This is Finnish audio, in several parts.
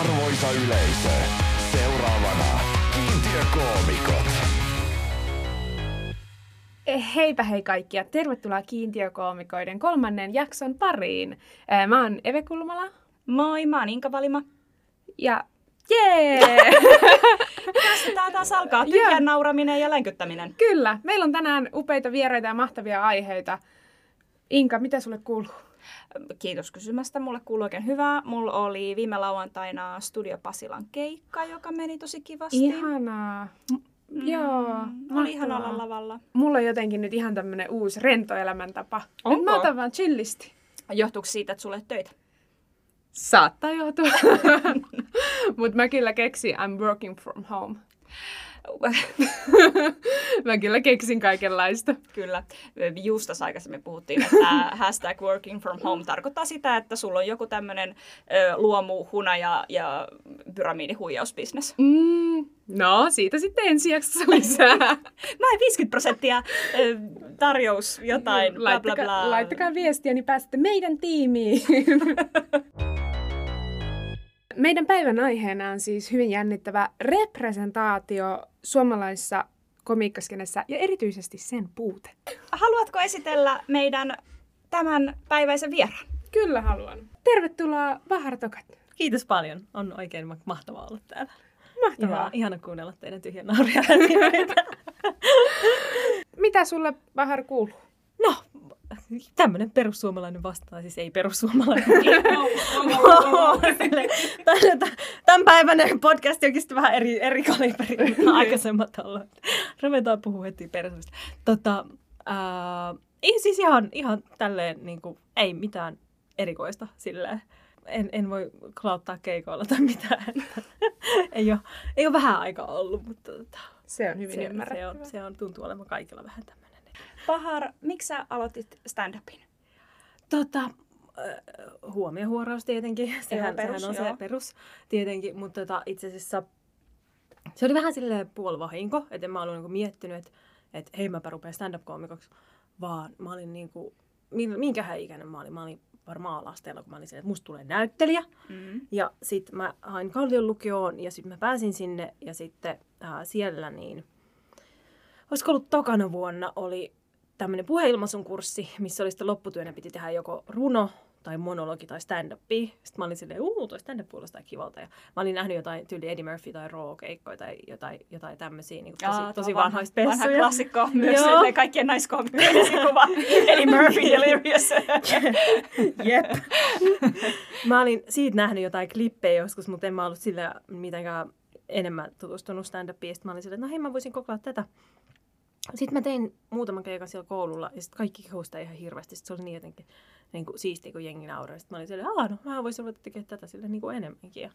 Arvoisa yleisö, seuraavana kiintiökoomikot. Eh, Heipä hei kaikki ja tervetuloa Kiintiökoomikoiden kolmannen jakson pariin. Mä oon Eve Kulmala Moi, mä oon Inka Valima. ja jee! Tässä tää taas alkaa Joo. tyhjän nauraminen ja länkyttäminen. Kyllä, meillä on tänään upeita vieraita ja mahtavia aiheita. Inka, mitä sulle kuuluu? Kiitos kysymästä, mulle kuuluu oikein hyvää. Mulla oli viime lauantaina Studio Pasilan keikka, joka meni tosi kivasti. Ihanaa. M- Joo, Mm, oli ihan olla lavalla. Mulla on jotenkin nyt ihan tämmönen uusi rento elämäntapa. Onko? Mä otan vaan chillisti. Johtuuko siitä, että sulle töitä? Saattaa joutua. Mutta mä kyllä keksin I'm working from home. mä kyllä keksin kaikenlaista. Kyllä. Just tässä aikaisemmin puhuttiin, että hashtag working from home tarkoittaa sitä, että sulla on joku tämmöinen luomu, hunaja ja pyramidihuijausbisnes. Mm, no, siitä sitten ensi jaksossa lisää. Näin 50 prosenttia tarjous jotain, bla bla laittakaa, bla. laittakaa viestiä, niin pääsette meidän tiimiin. Meidän päivän aiheena on siis hyvin jännittävä representaatio suomalaisessa komiikkaskenessä ja erityisesti sen puute. Haluatko esitellä meidän tämän päiväisen vieraan? Kyllä haluan. Tervetuloa Vahartokat. Kiitos paljon. On oikein ma- mahtavaa olla täällä. Mahtavaa. Ihana, ihana kuunnella teidän tyhjän nauria. Mitä sulle Vahar kuuluu? No, tämmönen perussuomalainen vastaa, siis ei perussuomalainen. Tämän päiväinen podcast onkin sitten vähän eri, eri kaliberi, aikaisemmat ollut. Ruvetaan puhua heti persuista. Tota, ää, ei, siis ihan, ihan tälleen, niin kuin, ei mitään erikoista silleen. En, en voi klauttaa keikoilla tai mitään. ei, ole, ei ole vähän aikaa ollut, mutta tota, Se on hyvin se, se, ymmärrettävää. on, se on, tuntuu olevan kaikilla vähän tämmöinen. Pahar, miksi sä aloitit stand-upin? Tota, äh, huomiohuoraus tietenkin. Sehän, perus, sehän on joo. se perus tietenkin, mutta tota, itse asiassa se oli vähän silleen puolivahinko, että en mä ollut niinku miettinyt, että, että hei mäpä rupean stand-up-koomikoksi, vaan mä olin niinku, min- minkähän ikäinen mä olin, mä olin varmaan alasteella, kun mä olin silleen, että musta tulee näyttelijä. Mm. Ja sitten mä hain Kallion lukioon ja sitten mä pääsin sinne ja sitten ää, siellä niin, olisiko ollut tokana vuonna, oli tämmöinen puheilmaisun kurssi, missä oli sitten lopputyönä piti tehdä joko runo tai monologi tai stand-upi. Sitten mä olin silleen, uu, toi stand-up kuulostaa kivalta. Ja mä olin nähnyt jotain tyyli Eddie Murphy tai Raw-keikkoja tai jotain, jotain tämmöisiä niin tosi, Aa, tosi Vanha pessuja. klassikko myös Joo. silleen kaikkien naiskoomikkojen esikuva. Eli Murphy Delirious. Jep. mä olin siitä nähnyt jotain klippejä joskus, mutta en mä ollut sillä mitenkään enemmän tutustunut stand-upiin. Sitten mä olin silleen, että no hei, mä voisin kokeilla tätä. Sitten mä tein muutaman keikan siellä koululla ja sitten kaikki kehusta ihan hirveästi. Sitten se oli niin jotenkin niin kuin siistiä, kun jengi nauraa. Sitten mä olin silleen, että no mä voisin ruveta tekemään tätä sille niin kuin enemmänkin. Ja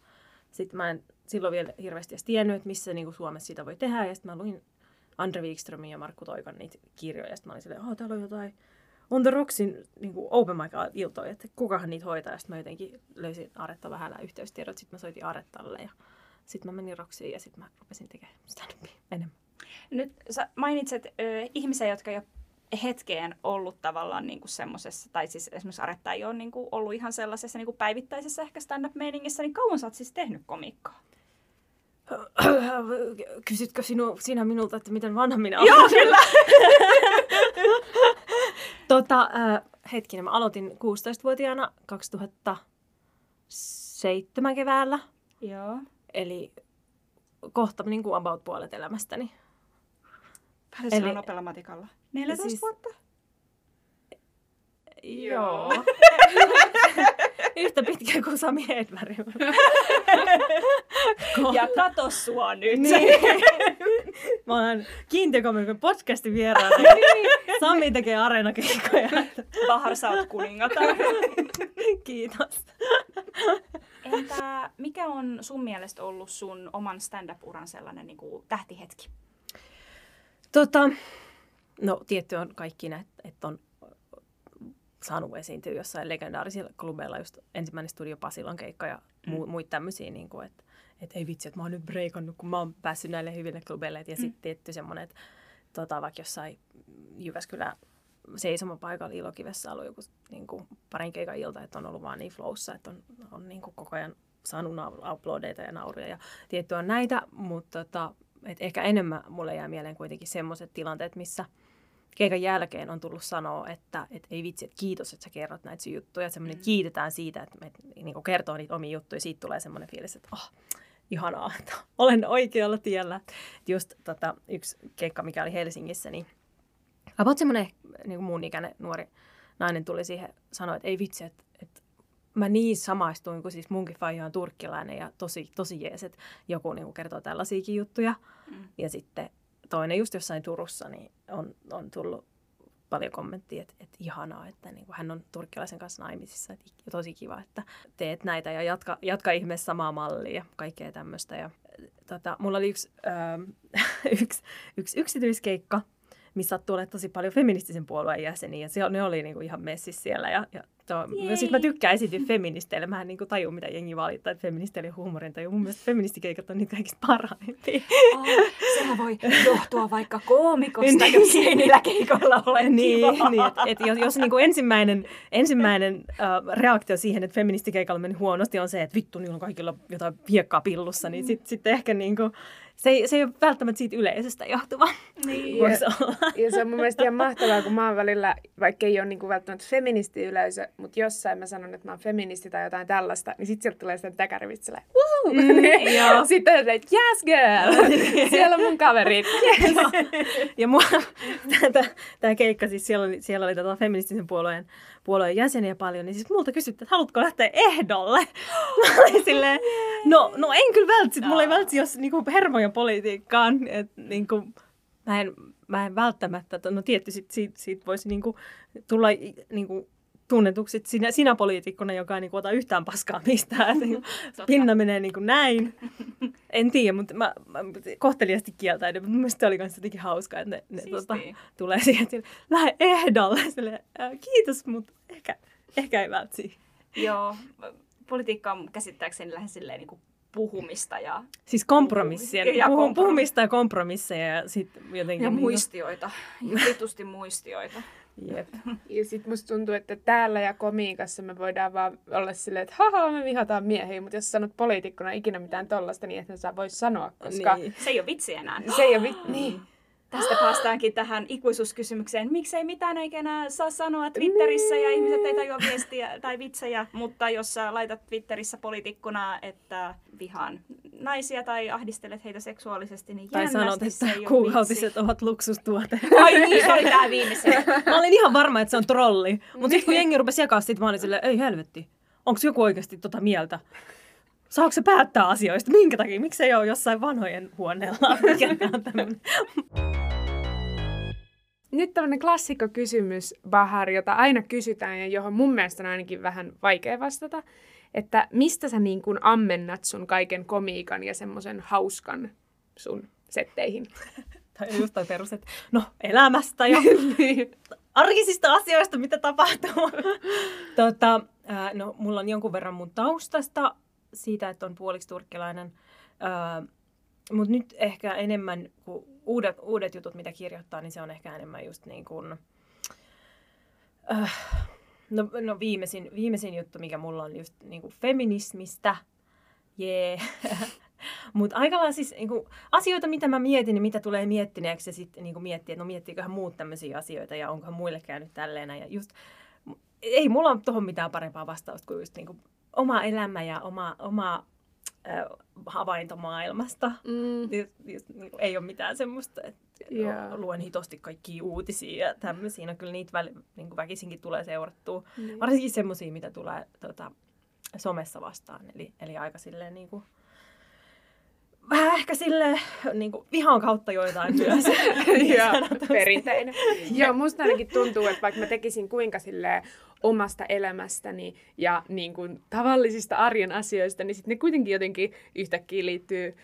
sitten mä en silloin vielä hirveästi edes tiennyt, että missä niin kuin Suomessa sitä voi tehdä. Ja sitten mä luin Andre Wikströmin ja Markku Toikan niitä kirjoja. Ja sitten mä olin silleen, että täällä on jotain On the Rocksin niin kuin open mic iltoja, että kukahan niitä hoitaa. Ja sitten mä jotenkin löysin Aretta vähällä yhteystiedot. Sitten mä soitin Arettalle ja sitten mä menin Rocksiin ja sitten mä rupesin tekemään stand-upia enemmän. Nyt sä mainitset ö, ihmisiä, jotka jo hetkeen ollut tavallaan niin semmoisessa, tai siis esimerkiksi Aretta ei ole niin kuin ollut ihan sellaisessa niin kuin päivittäisessä ehkä stand-up-meiningissä, niin kauan sä oot siis tehnyt komikkaa? Kysytkö sinu, sinä minulta, että miten vanha minä olen? Joo, kyllä! tota, äh, hetkinen, mä aloitin 16-vuotiaana 2007 keväällä. Joo. Eli kohta niin kuin about puolet elämästäni. Paljon Eli- Eli... nopealla matikalla? 14 Siis- vuotta? Joo. Yhtä pitkä kuin Sami Edberg. Ja kato sua nyt! Niin. Mä olen kiintiökomikon podcastin vieraana. Sami tekee areenakeikkoja. Bahar, sä oot kuningatar. Kiitos. Entä mikä on sun mielestä ollut sun oman stand-up-uran sellainen niin kuin tähtihetki? Tota, no tietty on kaikki ne, että on saanut esiintyä jossain legendaarisilla klubeilla, just ensimmäinen Studio Pasilan keikka ja mu- muita tämmöisiä, niin kuin, että et ei vitsi, että mä oon nyt breikannut, kun mä oon päässyt näille hyville klubeille. Ja sitten tietty semmoinen, että tota, vaikka jossain Jyväskylän seisomapaikalla Ilokivessä ollut joku niin kuin, parin keikan ilta, että on ollut vaan niin flowssa, että on, on niin kuin, koko ajan saanut uploadeita ja nauria ja tiettyä näitä, mutta tota, et ehkä enemmän mulle jää mieleen kuitenkin semmoiset tilanteet, missä keikan jälkeen on tullut sanoa, että et ei vitsi, että kiitos, että sä kerrot näitä juttuja. Semmoinen, että kiitetään siitä, että me niin kertoo niitä omia juttuja. Siitä tulee semmoinen fiilis, että oh, ihanaa, että olen oikealla tiellä. Et just tota, yksi keikka, mikä oli Helsingissä, niin about semmoinen niin mun ikäinen nuori nainen tuli siihen sanoa, että ei vitsi, että mä niin samaistuin, kun siis munkin faija on turkkilainen ja tosi, tosi jees, että joku niin kuin kertoo tällaisiakin juttuja. Mm. Ja sitten toinen just jossain Turussa, niin on, on tullut paljon kommenttia, että, että ihanaa, että niin kuin hän on turkkilaisen kanssa naimisissa. Että tosi kiva, että teet näitä ja jatka, jatka ihmeessä samaa mallia ja kaikkea tämmöistä. Ja, tota, mulla oli yksi, äh, yksi, yksi yksityiskeikka, missä sattuu olemaan tosi paljon feministisen puolueen jäseniä. Ja se, ne oli niinku ihan messissä siellä. Ja, ja to, siis mä tykkään esiintyä feministeille. Mä en niinku taju, mitä jengi valittaa, että feministeille huumorin tai mun mielestä feministikeikat on niitä kaikista parhaimpia. Oh, sehän voi johtua vaikka koomikosta, niin. jos ei niillä keikoilla ole niin, kivaa. niin, et, et jos, jos niinku ensimmäinen, ensimmäinen uh, reaktio siihen, että feministikeikalla meni huonosti, on se, että vittu, niillä on kaikilla jotain hiekkaa pillussa, niin sitten sit ehkä niinku, se ei, se ei ole välttämättä siitä yleisestä johtuva. Niin. Ja, ja se on mun mielestä ihan mahtavaa, kun mä oon välillä, vaikka ei ole niin kuin välttämättä feministiyleisö, mutta jossain mä sanon, että mä oon feministi tai jotain tällaista, niin sitten sieltä tulee sitä täkärivitsellä. Mm, sitten on että yes girl, siellä on mun kaverit. Yes. ja tämä keikka, siis siellä oli, siellä oli tota feministisen puolueen puolueen jäseniä paljon, niin siis multa kysyttiin, että haluatko lähteä ehdolle? Mä olin silleen, no, no en kyllä vältsi, mulla ei vältsi jos niinku hermoja politiikkaan, että niinku, mä en, mä en välttämättä, no tietysti siitä, siitä voisi niinku tulla niinku tunnetuksi sinä, sinä poliitikkona, joka ei niin ota yhtään paskaa mistään. Niin pinna menee niin kuin näin. En tiedä, mutta mä, mä kohteliasti kieltäydyn. Mun mielestä oli myös jotenkin hauskaa, että ne, ne tota, tulee siihen, että lähde ehdolle. Sille, kiitos, mutta ehkä, ehkä ei vältsi. Joo, politiikka on käsittääkseni lähes silleen niin kuin puhumista ja... Siis kompromissien, ja puhu, puhumista ja kompromisseja ja sitten jotenkin... Ja niin muistioita, vitusti muistioita. Jep. Ja sitten musta tuntuu, että täällä ja komiikassa me voidaan vaan olla silleen, että haha, me vihataan miehiä, mutta jos sanot poliitikkona ikinä mitään tollasta, niin että sä vois sanoa, koska... Niin. Se ei ole vitsi enää. Se ei ole vitsi, niin. Tästä päästäänkin tähän ikuisuuskysymykseen. Miksei mitään ikinä saa sanoa Twitterissä ja ihmiset ei tajua viestiä tai vitsejä, mutta jos sä laitat Twitterissä poliitikkona, että vihaan naisia tai ahdistelet heitä seksuaalisesti, niin Tai sanot, että kuukautiset ovat luksustuote. Ai niin, se oli tää viimeisen. mä olin ihan varma, että se on trolli. Mutta sitten kun jengi rupesi jakaa, sit mä olin silleen, ei helvetti. Onko joku oikeasti tota mieltä? Saako se päättää asioista? Minkä takia? Miksi ei ole jossain vanhojen huoneella? Nyt tämmöinen klassikkokysymys, Bahar, jota aina kysytään ja johon mun mielestä on ainakin vähän vaikea vastata. Että mistä sä niin kuin ammennat sun kaiken komiikan ja semmoisen hauskan sun setteihin? tai just toi perus, että no elämästä ja niin. arkisista asioista, mitä tapahtuu. tota, no, mulla on jonkun verran mun taustasta siitä, että on puoliksi turkkilainen. Äh, Mutta nyt ehkä enemmän kuin uudet, uudet jutut, mitä kirjoittaa, niin se on ehkä enemmän just niin kuin, äh, no, no viimeisin, viimeisin juttu, mikä mulla on just niin kuin feminismistä. Jee. Yeah. Mutta aika lailla siis niin kuin, asioita, mitä mä mietin ja mitä tulee miettineeksi ja sitten niin miettiä, että no miettiiköhän muut tämmöisiä asioita ja onkohan muille käynyt tälleen. Ja just, ei mulla ole tuohon mitään parempaa vastausta kuin just niin kuin, oma elämä ja oma, oma havainto maailmasta. Mm. Just, just, niin kuin, ei ole mitään semmoista, että yeah. luen hitosti kaikki uutisia ja tämmöisiä. No, kyllä niitä väl, niin kuin väkisinkin tulee seurattua. Mm. Varsinkin semmoisia, mitä tulee tota, somessa vastaan. Eli, eli aika silleen niin kuin, vähän ehkä sille niin kuin, vihan kautta joitain myös. Joo, perinteinen. Joo, musta ainakin tuntuu, että vaikka mä tekisin kuinka sille omasta elämästäni ja niin kuin, tavallisista arjen asioista, niin sitten ne kuitenkin jotenkin yhtäkkiä liittyy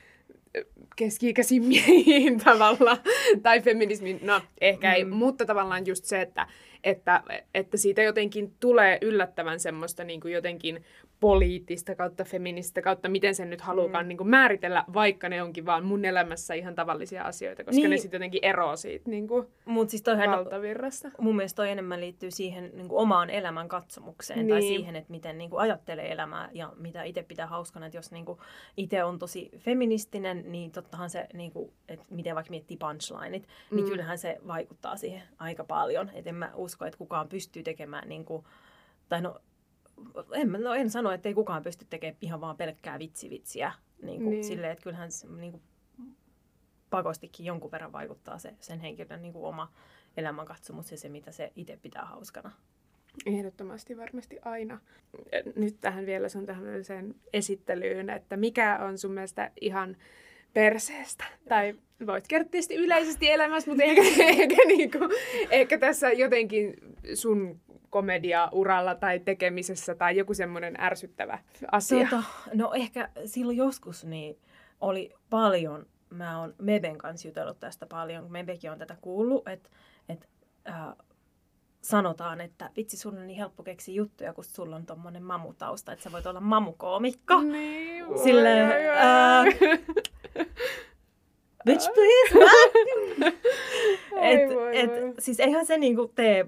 keski-ikäisiin miehiin tavalla, tai feminismin, no ehkä ei, mm. mutta tavallaan just se, että, että, että siitä jotenkin tulee yllättävän semmoista niin kuin jotenkin poliittista kautta feminististä kautta, miten sen nyt halukaan mm. niin kuin määritellä, vaikka ne onkin vaan mun elämässä ihan tavallisia asioita, koska niin. ne sitten jotenkin eroaa siitä niin kuin Mut siis toihan, valtavirrasta. Mun mielestä toi enemmän liittyy siihen niin kuin omaan elämän katsomukseen niin. tai siihen, että miten niin kuin ajattelee elämää ja mitä itse pitää hauskana. Että jos niin kuin itse on tosi feministinen, niin tottahan se, niin kuin, että miten vaikka miettii punchlineit, niin mm. niin kyllähän se vaikuttaa siihen aika paljon. Että en mä usko, että kukaan pystyy tekemään, niin kuin, tai no en, no en sano, että ei kukaan pysty tekemään ihan vaan pelkkää vitsivitsiä. Niin kuin, niin. Silleen, että kyllähän se niin kuin, pakostikin jonkun verran vaikuttaa se, sen henkilön niin kuin oma elämänkatsomus ja se, mitä se itse pitää hauskana. Ehdottomasti varmasti aina. Nyt tähän vielä sun tähän sen esittelyyn, että mikä on sun mielestä ihan perseestä? Tai voit kertoa tietysti yleisesti elämässä, mutta ehkä, ehkä, niinku, ehkä tässä jotenkin sun komedia-uralla tai tekemisessä tai joku semmoinen ärsyttävä asia? Tota, no ehkä silloin joskus niin oli paljon, mä oon Meben kanssa jutellut tästä paljon, Mebekin on tätä kuullut, että et, äh, sanotaan, että vitsi, sun on niin helppo keksiä juttuja, kun sulla on tommonen mamutausta, että sä voit olla mamukoomikko. Niin, Silleen, äh, bitch please, et, et, siis eihän se niinku tee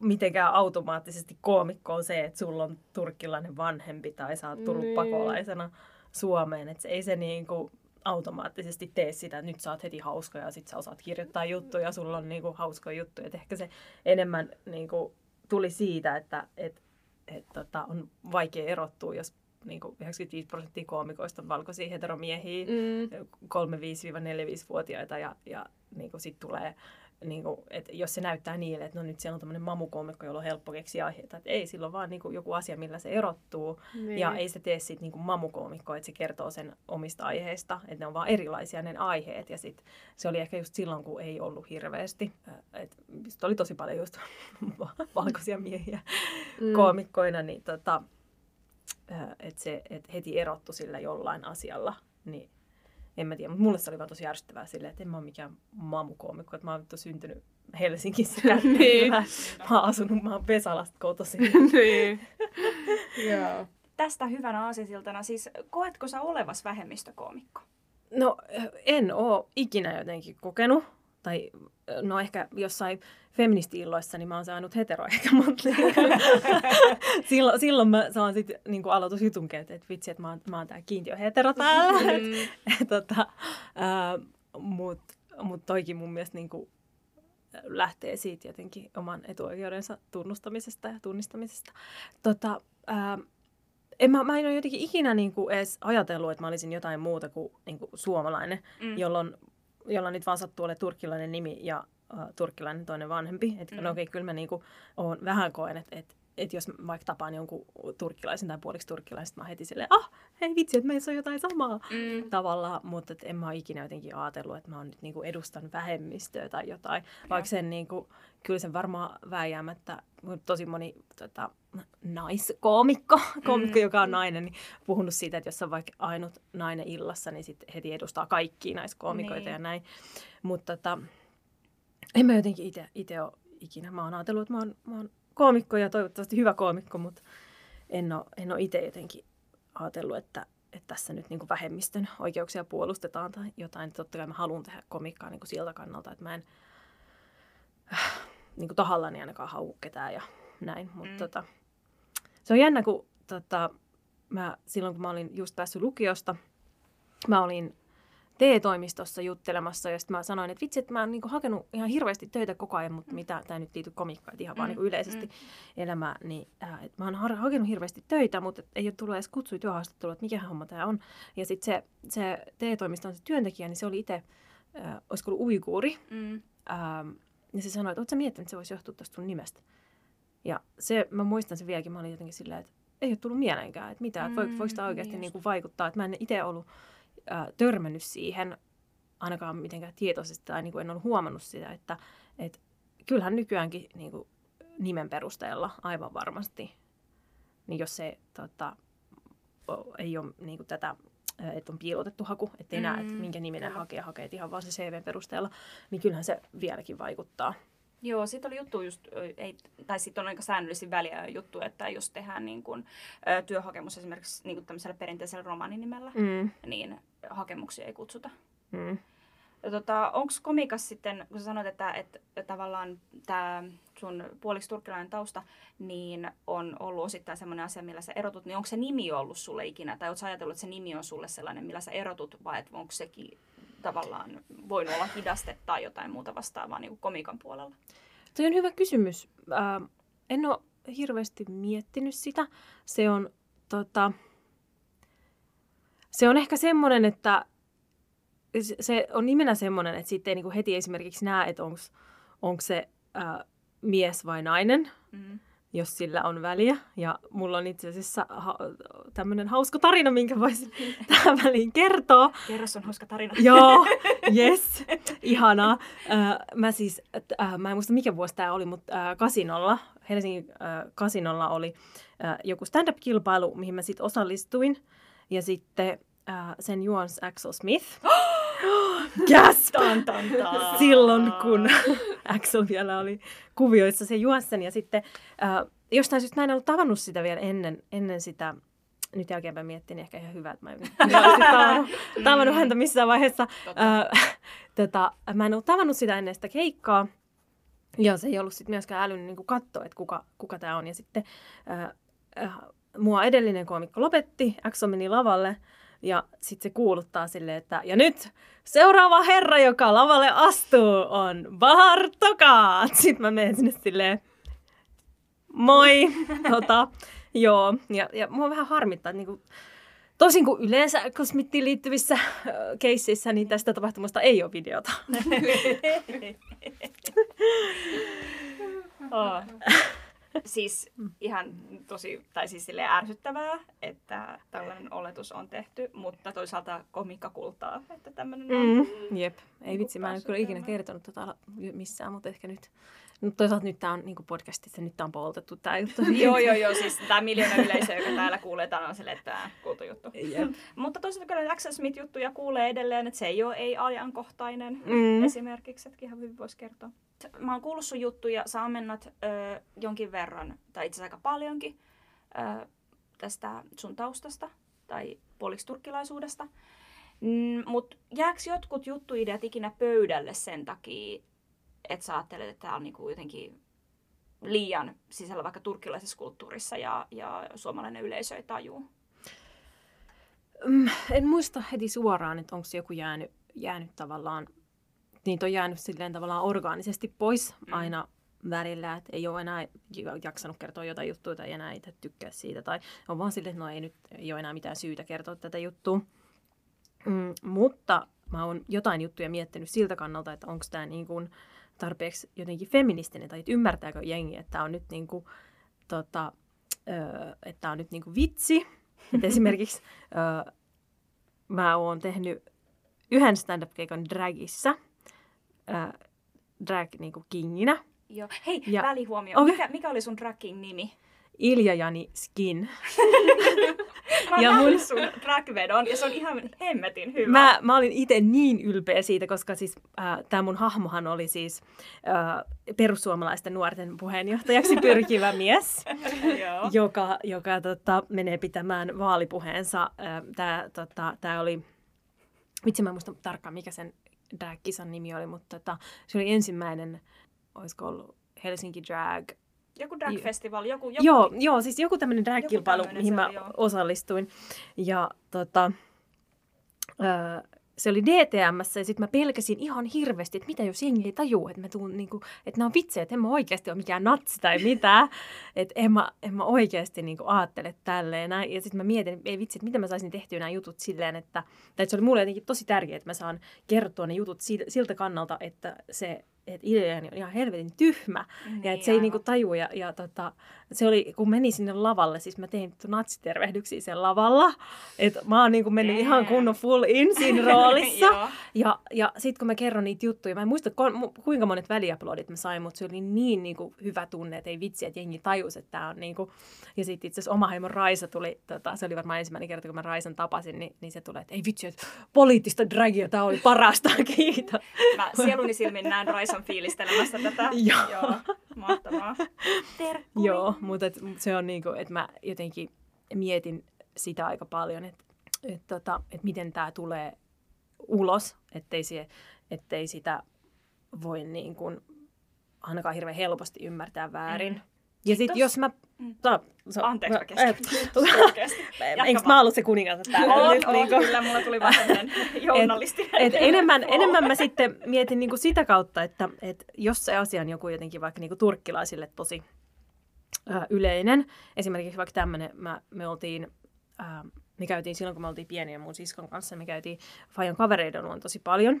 mitenkään automaattisesti koomikko on se, että sulla on turkkilainen vanhempi tai sä oot tullut niin. pakolaisena Suomeen. Että ei se niinku automaattisesti tee sitä, että nyt sä oot heti hauska ja sit sä osaat kirjoittaa juttuja, sulla on niinku hauskoja juttuja. Et ehkä se enemmän niinku tuli siitä, että et, et, tota, on vaikea erottua, jos niinku 95 prosenttia koomikoista on valkoisia heteromiehiä, mm. 3-5-4-5-vuotiaita ja, ja niinku sit tulee niin kuin, että jos se näyttää niille, että no nyt siellä on tämmöinen mamukoomikko, jolla on helppo keksiä aiheita. Että ei, silloin vaan niin kuin joku asia, millä se erottuu. Niin. Ja ei se tee siitä niin mamukoomikko, että se kertoo sen omista aiheista. Että ne on vaan erilaisia ne aiheet. Ja sit se oli ehkä just silloin, kun ei ollut hirveästi. Että oli tosi paljon just valkoisia miehiä mm. koomikkoina, niin tota, että se et heti erottu sillä jollain asialla. Niin en mä tiedä, mutta mulle se oli vaan tosi järsyttävää silleen, että en mä ole mikään mamukoomikko, että mä oon syntynyt Helsingissä. niin. mä, mä oon asunut, mä oon Vesalasta kotoisin. niin. Joo. Tästä hyvänä aasisiltana, siis koetko sä olevas vähemmistökoomikko? No en oo ikinä jotenkin kokenut tai no ehkä jossain feministi-illoissa, niin mä oon saanut hetero ehkä, mutta silloin, silloin mä saan sitten niin aloitusjutun että, että vitsi, että mä oon, mä oon tää kiintiö hetero täällä. Mm. tota, äh, Mutta mut toikin mun mielestä niin kuin, lähtee siitä jotenkin oman etuoikeudensa tunnustamisesta ja tunnistamisesta. Tota, äh, en mä, mä en ole jotenkin ikinä niin kuin edes ajatellut, että mä olisin jotain muuta kuin, niin kuin suomalainen, mm. jolloin jolla nyt vaan sattuu olemaan turkkilainen nimi ja uh, turkkilainen toinen vanhempi. Että mm. no okei, okay, kyllä mä niinku oon vähän koen, että et, et jos vaikka tapaan jonkun turkkilaisen tai puoliksi turkkilaisen, mä heti silleen, ah, hei vitsi, että meissä on jotain samaa mm. tavallaan, mutta et en mä ole ikinä jotenkin ajatellut, että mä oon nyt niinku edustan vähemmistöä tai jotain, ja. vaikka sen niinku, kyllä sen varmaan vääjäämättä, tosi moni tota, naiskoomikko, koomikko, mm. joka on nainen, niin puhunut siitä, että jos on vaikka ainut nainen illassa, niin sitten heti edustaa kaikkia naiskoomikoita niin. ja näin. Mutta tota, en mä jotenkin itse ole ikinä. Mä oon ajatellut, että mä oon, mä oon koomikko ja toivottavasti hyvä koomikko, mutta en ole, en ole itse jotenkin ajatellut, että, että tässä nyt niin kuin vähemmistön oikeuksia puolustetaan tai jotain. Totta kai mä haluan tehdä komikkaa niin kuin siltä kannalta, että mä en äh, niin kuin tahallani ainakaan hau ketään ja näin. Mutta mm. tota, se on jännä, kun tota, mä, silloin kun mä olin just päässyt lukiosta, mä olin TE-toimistossa juttelemassa ja sitten mä sanoin, että vitsi, että mä oon niinku hakenut ihan hirveästi töitä koko ajan, mutta mitä, tämä nyt liity komikkaan, ihan mm, vaan niinku yleisesti mm. elämää, niin äh, että mä oon hakenut hirveästi töitä, mutta ei ole tullut edes kutsui työhaastattelua, että mikä homma tämä on. Ja sitten se, se TE-toimiston se työntekijä, niin se oli itse, äh, olisiko ollut uiguuri, mm. ähm, ja se sanoi, että ootko sä miettinyt, että se voisi johtua tuosta sun nimestä? Ja se, mä muistan sen vieläkin, mä olin jotenkin silleen, että ei ole tullut mieleenkään, että mitä, mm, voiko, voiko tämä oikeasti niin, niin kuin vaikuttaa, että mä en itse ollut äh, törmännyt siihen ainakaan mitenkään tietoisesti tai niin kuin en ole huomannut sitä, että et, kyllähän nykyäänkin niin kuin, nimen perusteella aivan varmasti, niin jos se tota, ei ole niin kuin tätä että on piilotettu haku, ettei mm. näe, että minkä niminen hakija hakee ihan vaan se CV perusteella, niin kyllähän se vieläkin vaikuttaa. Joo, siitä oli juttu just, ei, tai sitten on aika säännöllisin väliä juttu, että jos tehdään niin kun, työhakemus esimerkiksi niin kun tämmöisellä perinteisellä romaninimellä, Mm, niin hakemuksia ei kutsuta. mm. Ja Tota, Onko komikas sitten, kun sä sanoit, että, että tavallaan tämä sun puoliksi turkkilainen tausta, niin on ollut osittain semmoinen asia, millä sä erotut, niin onko se nimi ollut sulle ikinä, tai ootko ajatellut, että se nimi on sulle sellainen, millä sä erotut, vai että onko sekin tavallaan voinut olla hidaste tai jotain muuta vastaavaa niin kuin komikan puolella? Toi on hyvä kysymys. Äh, en ole hirveästi miettinyt sitä. Se on, tota, se on ehkä semmoinen, että se- on nimenä semmoinen, että sitten ei niinku heti esimerkiksi näe, että onko se äh, mies vai nainen, Mm. jos sillä on väliä. Ja mulla on itse asiassa ha- tämmöinen hauska tarina, minkä voisin tähän väliin kertoa. Kerro sun hauska tarina. Joo, yes, ihanaa. Äh, mä siis, äh, mä en muista mikä vuosi tämä oli, mutta äh, Kasinolla, Helsingin äh, Kasinolla oli äh, joku stand-up-kilpailu, mihin mä sitten osallistuin. Ja sitten äh, sen juons Axel Smith. Gasp! Tan, tan, tan. Silloin, kun Axel vielä oli kuvioissa se juos sen. Ja sitten äh, jostain syystä mä en ollut tavannut sitä vielä ennen, ennen sitä nyt jälkeenpäin miettin, niin ehkä ihan hyvä, että mä en tavannut, tavannut häntä missään vaiheessa. Äh, tota, mä en ollut tavannut sitä ennen sitä keikkaa. Ja se ei ollut sitten myöskään älynyt niin katsoa, että kuka, kuka tämä on. Ja sitten äh, äh, mua edellinen koomikko lopetti, Axel meni lavalle. Ja sitten se kuuluttaa silleen, että ja nyt seuraava herra, joka lavalle astuu, on Bahar Tokat. Sitten mä menen sinne silleen, moi, tota, joo. Ja, ja mua vähän harmittaa, että niinku, tosin kuin yleensä kosmittiin liittyvissä äh, keisseissä, niin tästä tapahtumasta ei ole videota. Oh. Siis ihan tosi, tai siis silleen ärsyttävää, että tällainen oletus on tehty, mutta toisaalta komikka kultaa, että tämmöinen on. Mm, jep. Ei vitsi, mä en ole kyllä ikinä kertonut tota missään, mutta ehkä nyt. No toisaalta nyt tää on niin podcastissa, nyt tää on poltettu tää juttu. joo, joo, joo, siis tämä miljoona yleisö, joka täällä kuulee, tämä on että tämä kuultu juttu. Jep. Mutta toisaalta kyllä Axel Smith-juttuja kuulee edelleen, että se ei ole ei-ajankohtainen Mm. esimerkiksi, että ihan hyvin voisi kertoa. Mä oon kuullut sun juttuja, sä ammennat ö, jonkin verran, tai itse asiassa aika paljonkin, ö, tästä sun taustasta tai puoliksi turkkilaisuudesta. Mm, Mutta jääkö jotkut juttuideat ikinä pöydälle sen takia, että sä ajattelet, että tämä on niinku jotenkin liian sisällä vaikka turkkilaisessa kulttuurissa ja, ja suomalainen yleisö ei tajuu? Mm, en muista heti suoraan, että onko joku jäänyt, jäänyt tavallaan, niitä on jäänyt silleen tavallaan orgaanisesti pois Mm. aina välillä, että ei ole enää jaksanut kertoa jotain juttua tai enää itse tykkää siitä. Tai on vaan silleen, että no ei nyt ei ole enää mitään syytä kertoa tätä juttua. Mm, mutta mä oon jotain juttuja miettinyt siltä kannalta, että onko tämä niin kuin tarpeeksi jotenkin feministinen, tai että ymmärtääkö jengi, että tämä on nyt niin kuin, tota, ö, että tää on nyt niin kuin vitsi. Että esimerkiksi ö, mä oon tehnyt yhden stand-up-keikan dragissa, ö, drag niin kuin kinginä, Joo. Hei, Ja- välihuomio. Okei. Mikä, mikä oli sun dragin nimi? Ilja Jani Skin. Mä Ja mun- sun dragvedon ja se on ihan hemmetin hyvä. Mä, mä olin itse niin ylpeä siitä, koska siis äh, tämä mun hahmohan oli siis äh, perussuomalaisten nuorten puheenjohtajaksi pyrkivä mies, joka, joka tota, menee pitämään vaalipuheensa. Tämä tota, tää oli, vitsi mä en muista tarkkaan mikä sen drag-kisan nimi oli, mutta tota, se oli ensimmäinen, olisiko ollut Helsinki Drag Joku drag-festival, joku, joku Joo, joo, siis joku tämmöinen drag-kilpailu, mihin mä oli, osallistuin. Ja tota, öö, se oli DTMssä ja sitten mä pelkäsin ihan hirveästi, että mitä jos jengi ei tajuu, että, mä tuun, niinku, että nämä on vitsejä, että en mä oikeasti ole mikään natsi tai mitään. että en mä, en mä oikeasti niinku ajattele tälleen. Näin. Ja sitten mä mietin, että ei vitsi, että miten mä saisin tehtyä nämä jutut silleen, että, tai että se oli mulle jotenkin tosi tärkeää, että mä saan kertoa ne jutut sil- siltä kannalta, että se että Iljani on ihan helvetin tyhmä ja että se ei aivan. niinku tajua. Ja, ja tota, se oli, kun meni sinne lavalle, siis mä tein natsitervehdyksiä siellä lavalla. Että mä oon niinku mennyt ihan kunnon full in siinä roolissa. Ja ja sitten kun mä kerron niitä juttuja, mä en muista ku- kuinka monet väliaplodit mä sain, mutta se oli niin niinku hyvä tunne, että ei vitsi, että jengi tajus, että tää on niinku... Ja sitten itse asiassa oma heimon Raisa tuli, tota, se oli varmaan ensimmäinen kerta, kun mä Raisan tapasin, niin, niin se tulee, että ei vitsi, että poliittista dragia, tää oli parasta, kiitos. Mä sieluni silmin näen Raisan on fiilistelemässä tätä. Joo. Joo. Mahtavaa. Terkkui. Joo, mutta et, se on niinku, että mä jotenkin mietin sitä aika paljon, että et, tota, et miten tämä tulee ulos, ettei, se, ettei sitä voi niin kuin ainakaan hirveän helposti ymmärtää väärin. Mm. Ja sitten jos mä... Mm. Ta, so, Anteeksi, mä keskeytin. Enkö vaan. mä ollut se kuningas täällä Oot, nyt? oot, niinku? kyllä, mulla tuli vaan tämmönen journalisti. Et enemmän, enemmän mä sitten mietin niinku sitä kautta, että et jos se asia on joku jotenkin vaikka niinku turkkilaisille tosi ää, yleinen, esimerkiksi vaikka tämmöinen, me oltiin, ää, me käytiin silloin kun me oltiin pieniä mun siskon kanssa, me käytiin Fajan kavereiden luon tosi paljon.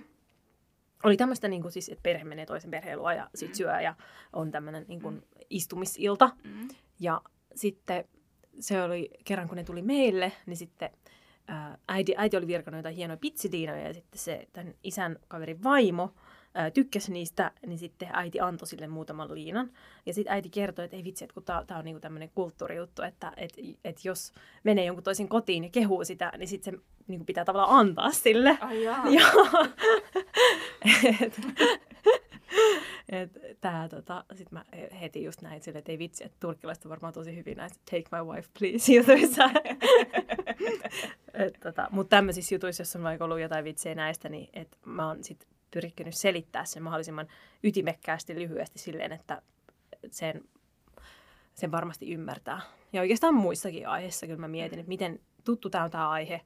Oli tämmöistä, niin siis, että perhe menee toisen perheen luo ja sit syö ja on tämmöinen niin kuin, istumisilta. Mm. Ja sitten se oli, kerran kun ne tuli meille, niin sitten ää, äiti, äiti oli virkannut jotain hienoja pizzitiinoja ja sitten se tämän isän kaverin vaimo ää, tykkäsi niistä, niin sitten äiti antoi sille muutaman liinan. Ja sitten äiti kertoi, että ei vitsi, että kun tämä on niinku tämmöinen kulttuurijuttu, että et, et jos menee jonkun toisen kotiin ja kehuu sitä, niin sitten se niinku pitää tavallaan antaa sille. Ai jaa. Joo. tää, tota, sit mä heti just näin sille, että ei vitsi, että turkkilaiset on varmaan tosi hyvin näissä take my wife please jutuissa. Tota, Mutta tämmöisissä jutuissa, jos on vaikka ollut jotain vitsejä näistä, niin et mä oon sit pyrkinyt selittää sen mahdollisimman ytimekkäästi lyhyesti silleen, että sen, sen varmasti ymmärtää. Ja oikeastaan muissakin aiheissa kyllä mä mietin, että miten tuttu tämä on tämä aihe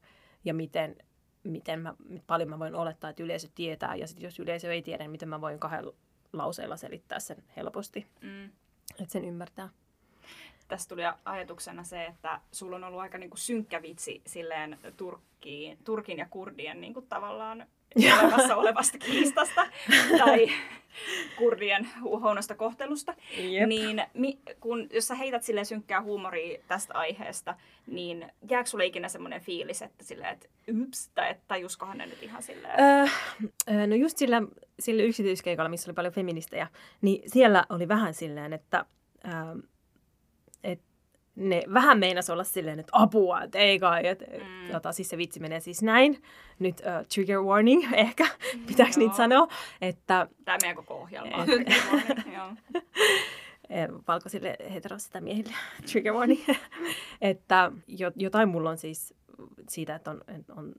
ja miten, miten mä, paljon mä voin olettaa, että yleisö tietää. Ja sitten jos yleisö ei tiedä, niin miten mä voin kahdella lauseella selittää sen helposti, Mm. että sen ymmärtää. Tästä tuli ajatuksena se, että sulla on ollut aika niinku synkkä vitsi silleen Turkkiin, Turkin ja kurdien niinku tavallaan olemassa olevasta kiistasta tai kurdien huonosta kohtelusta. Jep. Niin mi, kun, jos sä heität silleen synkkää huumoria tästä aiheesta, niin jääkö sulle ikinä semmoinen fiilis, että silleen, että yps, tai että tajuskohan ne nyt ihan silleen... Öö, öö, no just sillä, sillä yksityiskeikalla, missä oli paljon feministejä, niin siellä oli vähän silleen, että, öö, että ne vähän meinas olla silleen, että apua, että ei kai, että Mm. tota, siis se vitsi menee siis näin. Nyt uh, trigger warning ehkä, pitääkö Joo. niitä sanoa, että Tämä meidän koko ohjelma. Et- Joo. eh, valkoisille heterosille miehille trigger warning, että jo, jotain mulla on siis siitä, että on, että on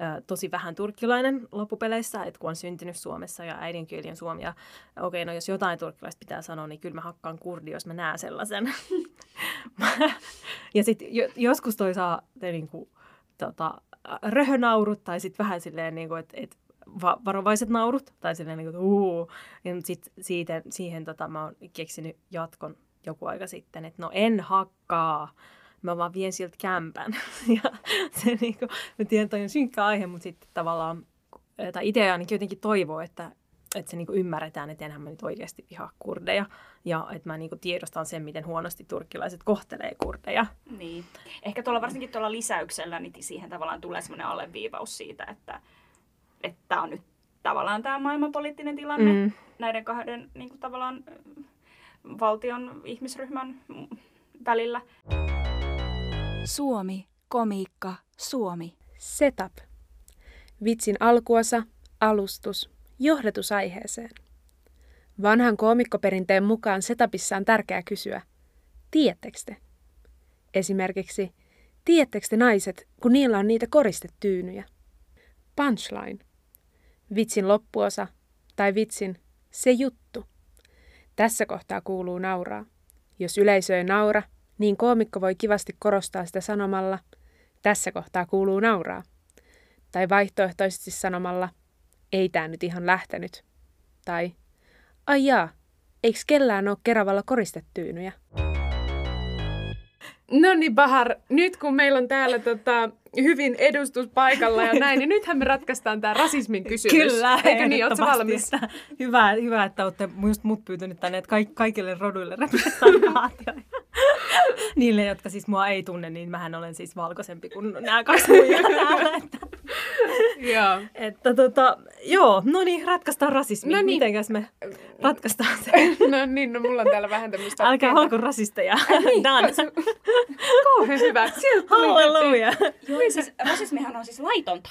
ä, tosi vähän turkkilainen loppupeleissä, että kun on syntynyt Suomessa ja äidinkieli on suomi. Ja okei, okay, no jos jotain turkkilaista pitää sanoa, niin kyllä mä hakkaan kurdi, jos mä näen sellaisen. ja sitten jo, joskus toi saa te, niinku, tota, röhönaurut tai sitten vähän silleen, niinku, että et, va- varovaiset naurut tai silleen niin kuin, uu. Ja sit siitä, siihen tota, mä oon keksinyt jatkon joku aika sitten, että no en hakkaa, mä vaan vien siltä kämpän. ja se niinku, mä tiedän, toi on synkkä aihe, mutta sitten tavallaan, ää, tai itse ainakin jotenkin toivoo, että, että se niinku ymmärretään, että enhän mä nyt oikeasti vihaa kurdeja. Ja että mä niinku tiedostan sen, miten huonosti turkkilaiset kohtelee kurdeja. Niin. Ehkä tuolla varsinkin tuolla lisäyksellä niin siihen tavallaan tulee semmoinen alleviivaus siitä, että että tämä on nyt tavallaan tämä maailmanpoliittinen tilanne mm. Mm. näiden kahden niin kuin tavallaan ö, valtion ihmisryhmän mm, välillä. Suomi, komiikka, Suomi. Setup. Vitsin alkuosa, alustus, johdatus aiheeseen. Vanhan koomikkoperinteen mukaan setupissa on tärkeää kysyä, tiedättekö te? Esimerkiksi, tiedättekö te naiset, kun niillä on niitä koristetyynyjä? Punchline. Vitsin loppuosa tai vitsin se juttu. Tässä kohtaa kuuluu nauraa. Jos yleisö ei naura, niin koomikko voi kivasti korostaa sitä sanomalla, tässä kohtaa kuuluu nauraa. Tai vaihtoehtoisesti sanomalla, ei tää nyt ihan lähtenyt. Tai, ai jaa, eiks kellään ole Keravalla koristetyynyjä? No niin, Bahar, nyt kun meillä on täällä tota, hyvin edustus paikalla ja näin, niin nythän me ratkaistaan tämä rasismin kysymys. Kyllä, Eikö niin, ootko valmis? Että, hyvä, hyvä, että olette just mut pyytänyt tänne, että kaik, kaikille roduille representaatio. Niille, jotka siis mua ei tunne, niin mähän olen siis valkoisempi kuin nämä kaksi täällä. Että, Joo. että tota, joo, no niin, ratkaistaan rasismi. No niin. niin. Mitenkäs me ratkaistaan se? No niin, no mulla on täällä vähän tämmöistä... Älkää olko rasisteja. Done. Kauhean hyvä. Sieltä tuli Halleluja. Joo, siis rasismihan on siis laitonta.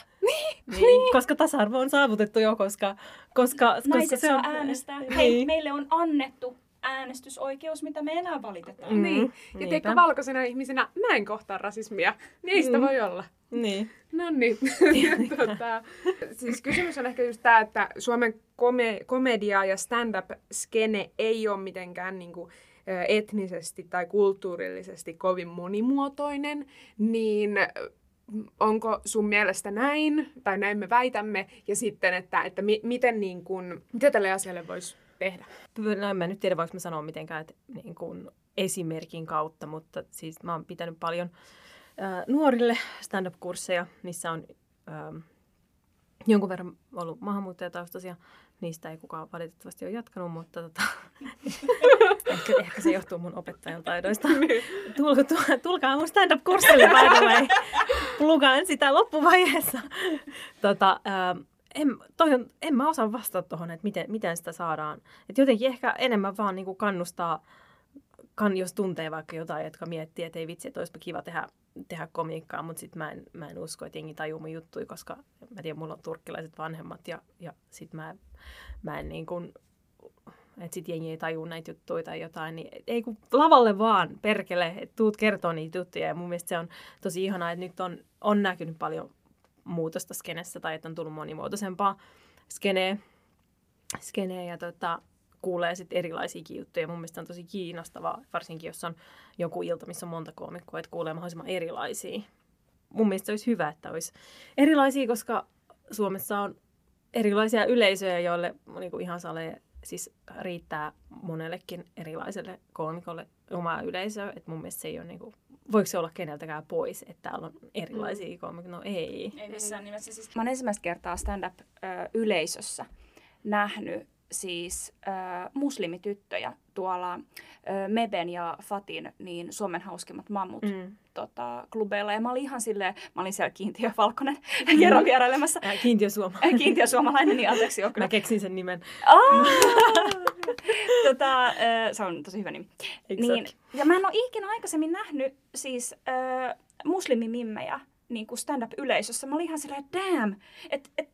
Niin, koska tasa-arvo on saavutettu jo, koska, koska, koska Naiset se saa on... äänestää. Niin. Hei, meille on annettu äänestysoikeus, mitä me enää valitetaan. Mm, Niin. Ja tiedätkö, valkoisena ihmisenä mä en kohtaa rasismia. Niin ei sitä Mm. voi olla. Niin. No niin. tota, siis kysymys on ehkä just tämä, että Suomen kome- komedia ja stand-up-skene ei ole mitenkään niinku, etnisesti tai kulttuurillisesti kovin monimuotoinen, niin ö, onko sun mielestä näin, tai näin me väitämme, ja sitten, että, että mi- miten niin kun, mitä tälle asialle voisi tehdä? No, en mä nyt tiedä, voiko mä sanoa mitenkään että niin kuin esimerkin kautta, mutta siis mä oon pitänyt paljon ää, nuorille stand-up-kursseja. Niissä on ää, jonkun verran ollut maahanmuuttajataustaisia. Niistä ei kukaan valitettavasti ole jatkanut, mutta tota, ehkä, ehkä, se johtuu mun opettajan taidoista. Tul, tul, tulkaa mun stand-up-kurssille, by the way. Plugaan sitä loppuvaiheessa. Tota, ää, en, toi on, en mä osaa vastata tuohon, että miten, miten sitä saadaan. Et jotenkin ehkä enemmän vaan niinku kannustaa, kan, jos tuntee vaikka jotain, jotka miettii, että ei vitsi, että olisipa kiva tehdä, tehdä komiikkaa, mutta sitten mä en, mä en usko, että jengi tajuu mun juttuja, koska mä tiedän, mulla on turkkilaiset vanhemmat ja, ja sitten mä, mä en niin kuin, että sit jengi ei tajuu näitä juttuja tai jotain, niin ei kun lavalle vaan, perkele, että tuut kertoo niitä juttuja. Ja mun mielestä se on tosi ihanaa, että nyt on, on näkynyt paljon muutosta skenessä tai että on tullut monimuotoisempaa skeneä, skeneä ja tota, kuulee sitten erilaisiakin juttuja. Mun mielestä on tosi kiinnostavaa, varsinkin jos on joku ilta, missä on monta koomikkoa, että kuulee mahdollisimman erilaisia. Mun mielestä olisi hyvä, että olisi erilaisia, koska Suomessa on erilaisia yleisöjä, joille niin kuin ihan salee, siis riittää monellekin erilaiselle koomikolle omaa yleisöä. Et mun mielestä se ei ole, niin kuin, voiko se olla keneltäkään pois, että täällä on erilaisia koomikoita? No ei. Ei missään nimessä. Siis... Mä oon ensimmäistä kertaa stand-up-yleisössä nähnyt siis äh, muslimityttöjä tuolla äh, Meben ja Fatin, niin Suomen hauskimmat mammut Mm. tota, klubeilla. Ja mä olin ihan silleen, mä olin siellä kiintiö Valkonen kerran vierailemassa. Äh, kiintiö Suoma. Äh, Kiintiö suomalainen, niin anteeksi. Mä keksin sen nimen. Aa! tota, äh, se on tosi hyvä nimi. Eikö Niin, ja mä en ole ikinä aikaisemmin nähnyt siis äh, muslimimimmejä niin kuin stand-up-yleisössä. Mä olin ihan silleen, damn, että et,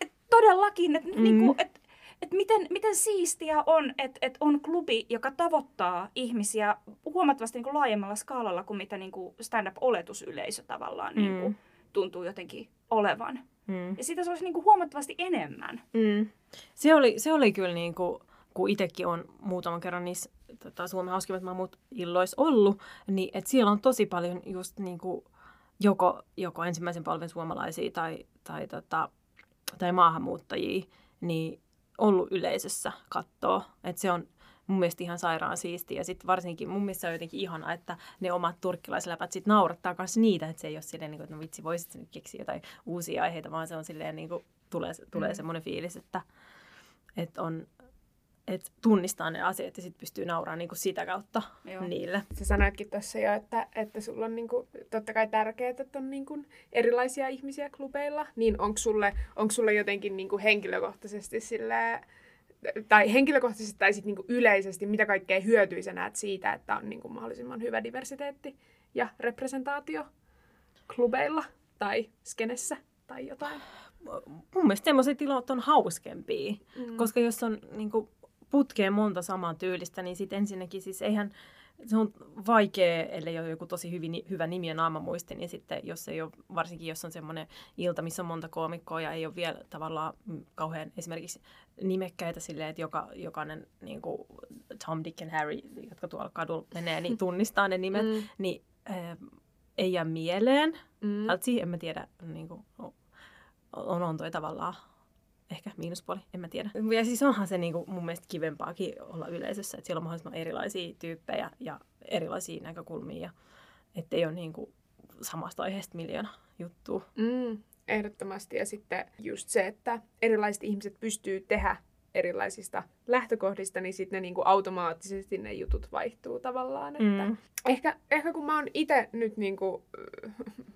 et todellakin, että mm. niin kuin, et, et miten, miten siistiä on, että et on klubi, joka tavoittaa ihmisiä huomattavasti niin kuin laajemmalla skaalalla kuin mitä niin kuin stand-up-oletusyleisö tavallaan niin kuin, Mm. tuntuu jotenkin olevan. Mm. Ja sitä se olisi niin kuin huomattavasti enemmän. Mm. Se, oli, se oli kyllä niin kuin, kun itsekin on muutaman kerran niissä tota, Suomen hauskimmat mammut illoissa ollut, niin että siellä on tosi paljon just niin kuin, joko, joko ensimmäisen palven suomalaisia tai, tai, tota, tai maahanmuuttajia, niin ollut yleisössä kattoo. Että se on mun mielestä ihan sairaan siistiä. Ja sitten varsinkin mun mielestä on jotenkin ihanaa, että ne omat turkkilaisläpät sit naurattaa myös niitä, että se ei ole silleen, niin kuin, että no vitsi, voisit nyt keksiä jotain uusia aiheita, vaan se on silleen, niin kuin, tulee, tulee Mm. semmoinen fiilis, että, että on että tunnistaa ne asiat ja sitten pystyy nauramaan niinku sitä kautta Joo. niille. Sä sanoitkin tuossa jo, että, että sulla on niinku, totta kai tärkeää, että on niinku erilaisia ihmisiä klubeilla. Niin onko sulle, onko sulle jotenkin niinku henkilökohtaisesti sille tai henkilökohtaisesti tai sit niinku yleisesti, mitä kaikkea hyötyä sä näet siitä, että on niinku mahdollisimman hyvä diversiteetti ja representaatio klubeilla tai skenessä tai jotain? Mun mielestä semmoiset ilot on hauskempia, Mm. koska jos on niinku, putkeen monta samaa tyylistä, niin sitten ensinnäkin siis eihän se on vaikea, ellei ole joku tosi hyvin, hyvä nimi ja naamamuisti, niin sitten jos ei ole, varsinkin jos on semmoinen ilta, missä on monta koomikkoa ja ei ole vielä tavallaan mm, kauhean esimerkiksi nimekkäitä silleen, että joka, jokainen niin kuin Tom, Dick and Harry, jotka tuolla kadulla menee, niin tunnistaa ne nimet, Mm. niin äh, ei jää mieleen. Mm. Mm. en mä tiedä, niin kuin, on, on toi tavallaan ehkä miinuspuoli, en mä tiedä. Ja siis onhan se niinku mun mielestä kivempaakin olla yleisössä, että siellä on mahdollisimman erilaisia tyyppejä ja erilaisia näkökulmia, ja ettei ole niinku samasta aiheesta miljoona juttua. Mm, ehdottomasti. Ja sitten just se, että erilaiset ihmiset pystyy tehdä erilaisista lähtökohdista, niin sitten ne niinku automaattisesti ne jutut vaihtuu tavallaan. Että Mm. ehkä, ehkä kun mä oon itse nyt niinku,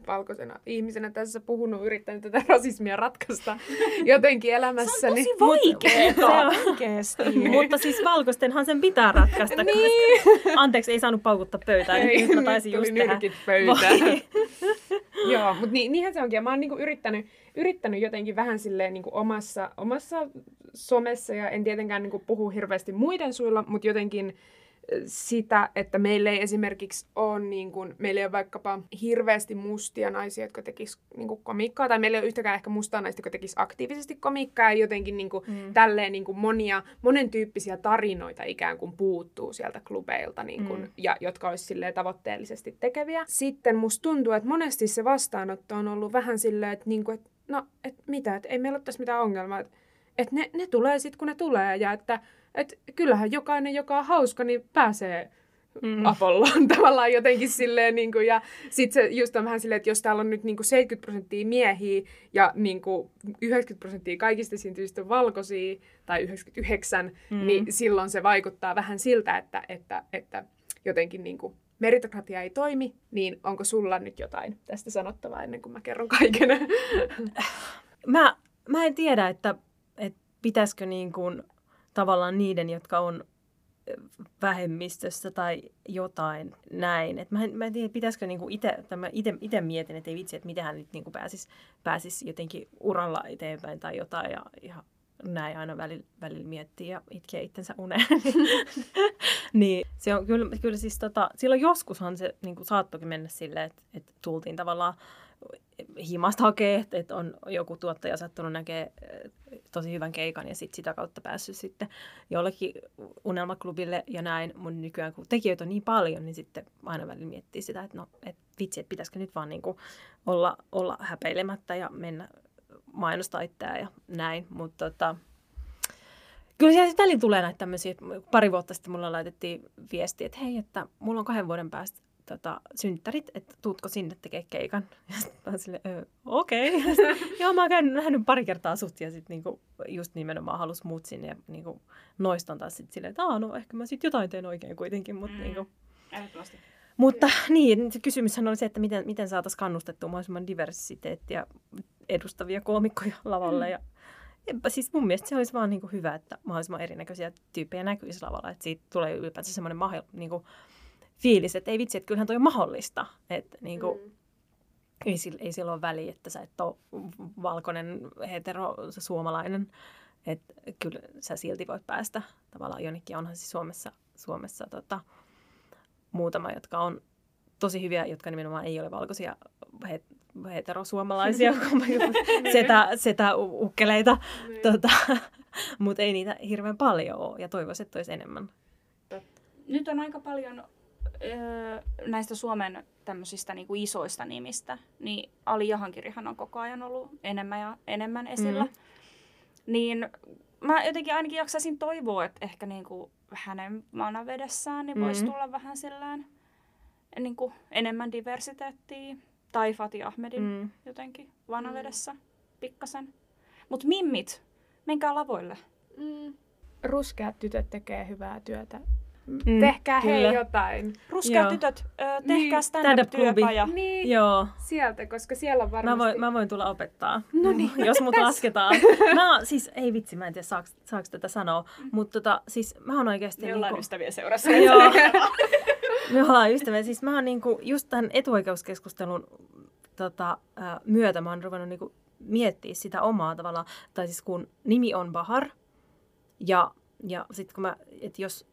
valkoisena ihmisenä tässä puhunut, yrittänyt tätä rasismia ratkaista jotenkin elämässäni. Tosi Se on- oikeesti. Mutta siis valkoistenhan sen pitää ratkaista. Niin. koska- Anteeksi, ei saanut paukuttaa pöytään. Ei, nyt mä taisin just tehdä. pöytään. Joo, mutta ni, niinhän se onkin. Ja mä oon niinku yrittänyt, yrittänyt jotenkin vähän silleen niinku omassa, omassa somessa, ja en tietenkään niinku puhu hirveästi muiden suilla, mutta jotenkin sitä, että meillä ei esimerkiksi ole, niin kuin, meillä ei ole vaikkapa hirveästi mustia naisia, jotka tekis niin kuin, komiikkaa, tai meillä ei ole yhtäkään ehkä mustaa naista, jotka tekis aktiivisesti komiikkaa, ja jotenkin niin kuin, mm. tälleen niin kuin monia, monen tyyppisiä tarinoita ikään kuin puuttuu sieltä klubeilta, niin kuin, mm. ja, jotka olisi silleen tavoitteellisesti tekeviä. Sitten musta tuntuu, että monesti se vastaanotto on ollut vähän silleen, että, niin kuin, että no, että mitä, että ei meillä ole tässä mitään ongelmaa, että, että ne, ne tulee sitten, kun ne tulee, ja että että kyllähän jokainen, joka on hauska, niin pääsee mm. Apolloon tavallaan jotenkin silleen. Niin kuin, ja sitten se just on vähän silleen, että jos täällä on nyt niin kuin 70 prosenttia miehiä ja niin kuin 90 prosenttia kaikista esiintyjistä on valkoisia tai 99, mm. niin silloin se vaikuttaa vähän siltä, että, että, että jotenkin niin kuin meritokratia ei toimi, niin onko sulla nyt jotain tästä sanottavaa ennen kuin mä kerron kaiken? Mä, mä en tiedä, että, että pitäisikö niin kuin tavallaan niiden, jotka on vähemmistössä tai jotain näin. Et mä, en, mä en tiedä, pitäisikö niinku itse, mietin, että ei vitsi, että miten hän nyt niinku pääsisi pääsis jotenkin uralla eteenpäin tai jotain ja, ja näin aina välillä, välillä miettii ja itkee itsensä uneen. niin se on kyllä, kyllä siis tota, silloin joskushan se niin saattokin mennä silleen, että, että tultiin tavallaan himasta hakee, että on joku tuottaja sattunut näkee eh, tosi hyvän keikan ja sit sitä kautta päässyt sitten jollekin unelmaklubille ja näin. Mun nykyään kun tekijöitä on niin paljon, niin sitten aina välillä miettii sitä, että no et vitsi, että pitäisikö nyt vaan niinku olla, olla häpeilemättä ja mennä mainostaa itseään ja näin. Mutta tota, kyllä siellä välillä tulee näitä tämmöisiä, pari vuotta sitten mulla laitettiin viesti, että hei, että mulla on kahden vuoden päästä tota, synttärit, että tuutko sinne tekee keikan. Ja sitten mä sille, okei. Okay. Joo, mä oon käynyt, nähnyt pari kertaa sut ja sitten niinku, just nimenomaan halus muut sinne ja niinku, noistan taas sitten silleen, että no ehkä mä sitten jotain teen oikein kuitenkin. Mutta mm. niinku, mutta niin, se kysymyshän oli se, että miten, miten saataisiin kannustettua mahdollisimman diversiteettiä edustavia koomikkoja lavalle. Mm. Ja, ja siis mun mielestä se olisi vaan niin kuin hyvä, että mahdollisimman erinäköisiä tyyppejä näkyisi lavalla. Että siitä tulee ylipäätään semmoinen mahdoll, niin kuin, fiilis, että ei vitsi, että kyllähän toi on mahdollista. Että niin kuin, mm. ei, ei sillä ole väliä, että sä et ole valkoinen, hetero, suomalainen. Että kyllä sä silti voit päästä tavallaan jonnekin. Onhan siis Suomessa, Suomessa tota, muutama, jotka on tosi hyviä, jotka nimenomaan ei ole valkoisia het, heterosuomalaisia, setä, setä ukkeleita, niin. tota, mutta ei niitä hirveän paljon ole ja toivoisin, että olisi enemmän. Nyt on aika paljon näistä Suomen tämmöisistä niin kuin isoista nimistä, niin Ali Jahankirihan on koko ajan ollut enemmän ja enemmän esillä. Mm. Niin mä jotenkin ainakin jaksaisin toivoa, että ehkä niin kuin hänen manavedessään niin voisi mm. tulla vähän sillään niin kuin enemmän diversiteettiä. Tai Fatih Ahmedin mm. jotenkin vanavedessä mm. pikkasen. Mutta mimmit, menkää lavoille. Mm. Ruskeat tytöt tekee hyvää työtä Mm, tehkää kyllä. hei jotain. Ruskeat Joo. tytöt, ö, tehkää niin. stand-up-työpaja. Niin, Joo. sieltä, koska siellä on varmasti... Mä voin, mä voin tulla opettaa, no niin. jos mut lasketaan. Mä siis, ei vitsi, mä en tiedä saaks, saaks tätä sanoa, mm. mutta tota, siis mä oon oikeasti... Me ollaan niinku... ystäviä seurassa. Joo. Me ollaan ystäviä. Siis mä oon niinku, just tämän etuoikeuskeskustelun tota, myötä mä oon ruvennut niinku miettiä sitä omaa tavallaan, tai siis kun nimi on Bahar, ja, ja sitten kun mä, että jos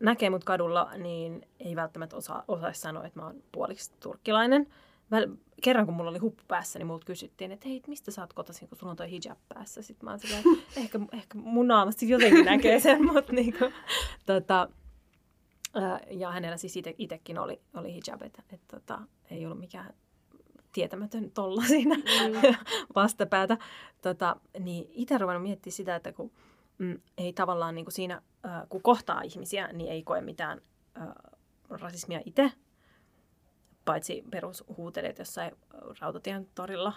näkee mut kadulla, niin ei välttämättä osaa, osaisi sanoa, että mä oon puoliksi turkkilainen. Väl, kerran kun mulla oli huppu päässä, niin multa kysyttiin, että hei, mistä sä oot kotoisin, kun sulla on toi hijab päässä. Sitten mä oon silleen, ehkä, ehkä mun naamasta jotenkin näkee sen, mutta niinku, tota, ja hänellä siis itsekin oli, oli hijab, että et, tota, ei ollut mikään tietämätön tolla siinä mm. vastapäätä. Tota, niin itse ruvennut miettimään sitä, että kun mm, ei tavallaan niin kuin siinä, äh, kun kohtaa ihmisiä, niin ei koe mitään äh, rasismia itse, paitsi perushuutelijat jossain rautatien torilla,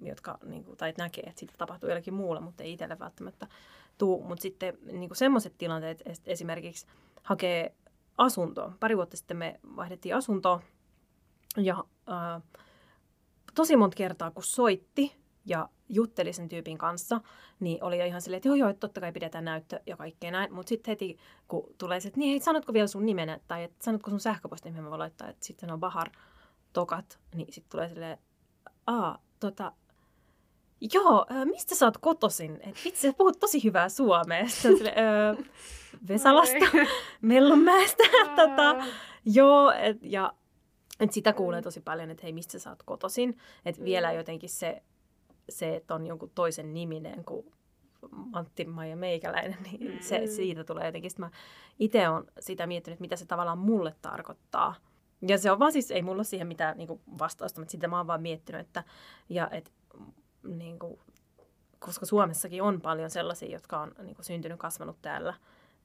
jotka niin kuin, tai näkee, että sitä tapahtuu jollakin muulla, mutta ei itselle välttämättä tuu. Mutta sitten niin semmoiset tilanteet esimerkiksi hakee asuntoa. Pari vuotta sitten me vaihdettiin asuntoa ja äh, tosi monta kertaa kun soitti, ja jutteli sen tyypin kanssa, niin oli jo ihan silleen, että joo joo, että totta kai pidetään näyttö ja kaikkea näin. Mutta sitten heti, kun tulee se, että niin hei, sanotko vielä sun nimenä, tai että sanotko sun sähköpostin, mihin mä voin laittaa, että sitten on Bahar Tokat, niin sitten tulee silleen, aa, tota, joo, mistä sä oot kotoisin? Et vitsi, sä puhut tosi hyvää suomea. Sitten sille, öö, Vesalasta, Mellonmäestä, tota, joo, et, ja et sitä kuulee tosi paljon, että hei, mistä sä oot kotoisin. Että vielä jotenkin se, se, että on jonkun toisen niminen kuin Antti Maija Meikäläinen, niin se, siitä tulee jotenkin. Sitten mä itse olen sitä miettinyt, mitä se tavallaan mulle tarkoittaa. Ja se on vaan siis, ei mulla siihen mitään niin vastausta, mutta sitä mä oon vaan miettinyt, että, ja et, niin kuin, koska Suomessakin on paljon sellaisia, jotka on niin kuin, syntynyt, kasvanut täällä,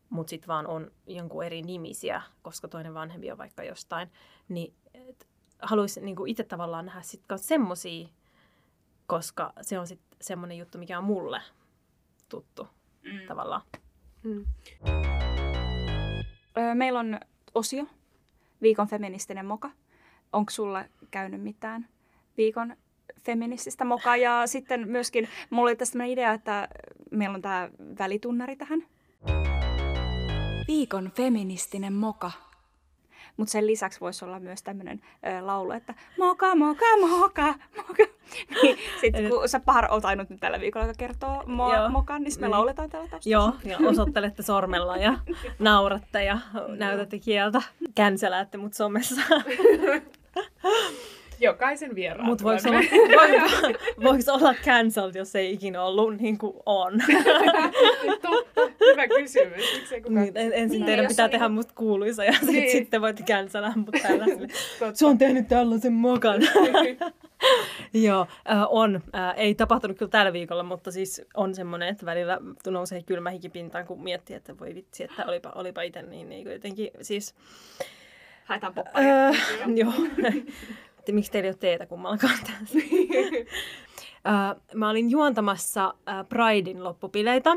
mutta sitten vaan on jonkun eri nimisiä, koska toinen vanhempi on vaikka jostain, niin haluaisin niin itse tavallaan nähdä sitten semmoisia, koska se on sitten semmoinen juttu, mikä on mulle tuttu mm. tavallaan. Mm. Öö, meillä on osio, viikon feministinen moka. Onko sulla käynyt mitään viikon feminististä mokaa? Ja sitten myöskin, mulla oli tästä idea, että meillä on tämä välitunnari tähän. Viikon feministinen moka. Mutta sen lisäksi voisi olla myös tämmöinen laulu, että moka, moka, moka, moka. niin, sitten kun sä Pahar oot ainut nyt tällä viikolla, joka kertoo mo- mokan, niin me mm. lauletaan täällä taustassa. Joo, ja osoittelette sormella ja nauratte ja näytätte kieltä. Känseläätte mut somessa. Jokaisen vieraan. Mutta voiko olla, voiko, voiko olla cancelled, jos ei ikinä ollut niin kuin on? Totta, hyvä kysymys. Niin, en, ensin niin, teidän pitää tehdä musta kuuluisa ja niin. sit, sitten voitte cancella mut täällä. Se on tehnyt tällaisen mokan. Joo, äh, on. Äh, ei tapahtunut kyllä tällä viikolla, mutta siis on semmoinen, että välillä nousee kylmä hikipintaan, kun miettii, että voi vitsi, että olipa, olipa itse niin, niin jotenkin siis... Haetaan popparia. Äh, joo että miksi teillä ei ole teetä kummallakaan tässä. uh, mä olin juontamassa uh, Pridein loppupileitä.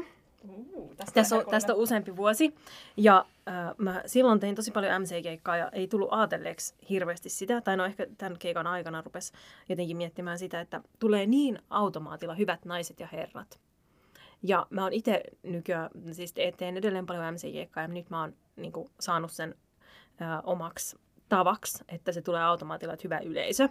Uh, tästä, tästä, on, tästä on useampi vuosi. Ja uh, mä silloin tein tosi paljon MC-keikkaa ja ei tullut ajatelleeksi hirveästi sitä. Tai no ehkä tämän keikan aikana rupes jotenkin miettimään sitä, että tulee niin automaatilla hyvät naiset ja herrat. Ja mä oon itse nykyään, siis teen edelleen paljon MC-keikkaa ja nyt mä oon niin kuin, saanut sen uh, omaksi tavaksi, että se tulee automaatilla, että hyvä yleisö.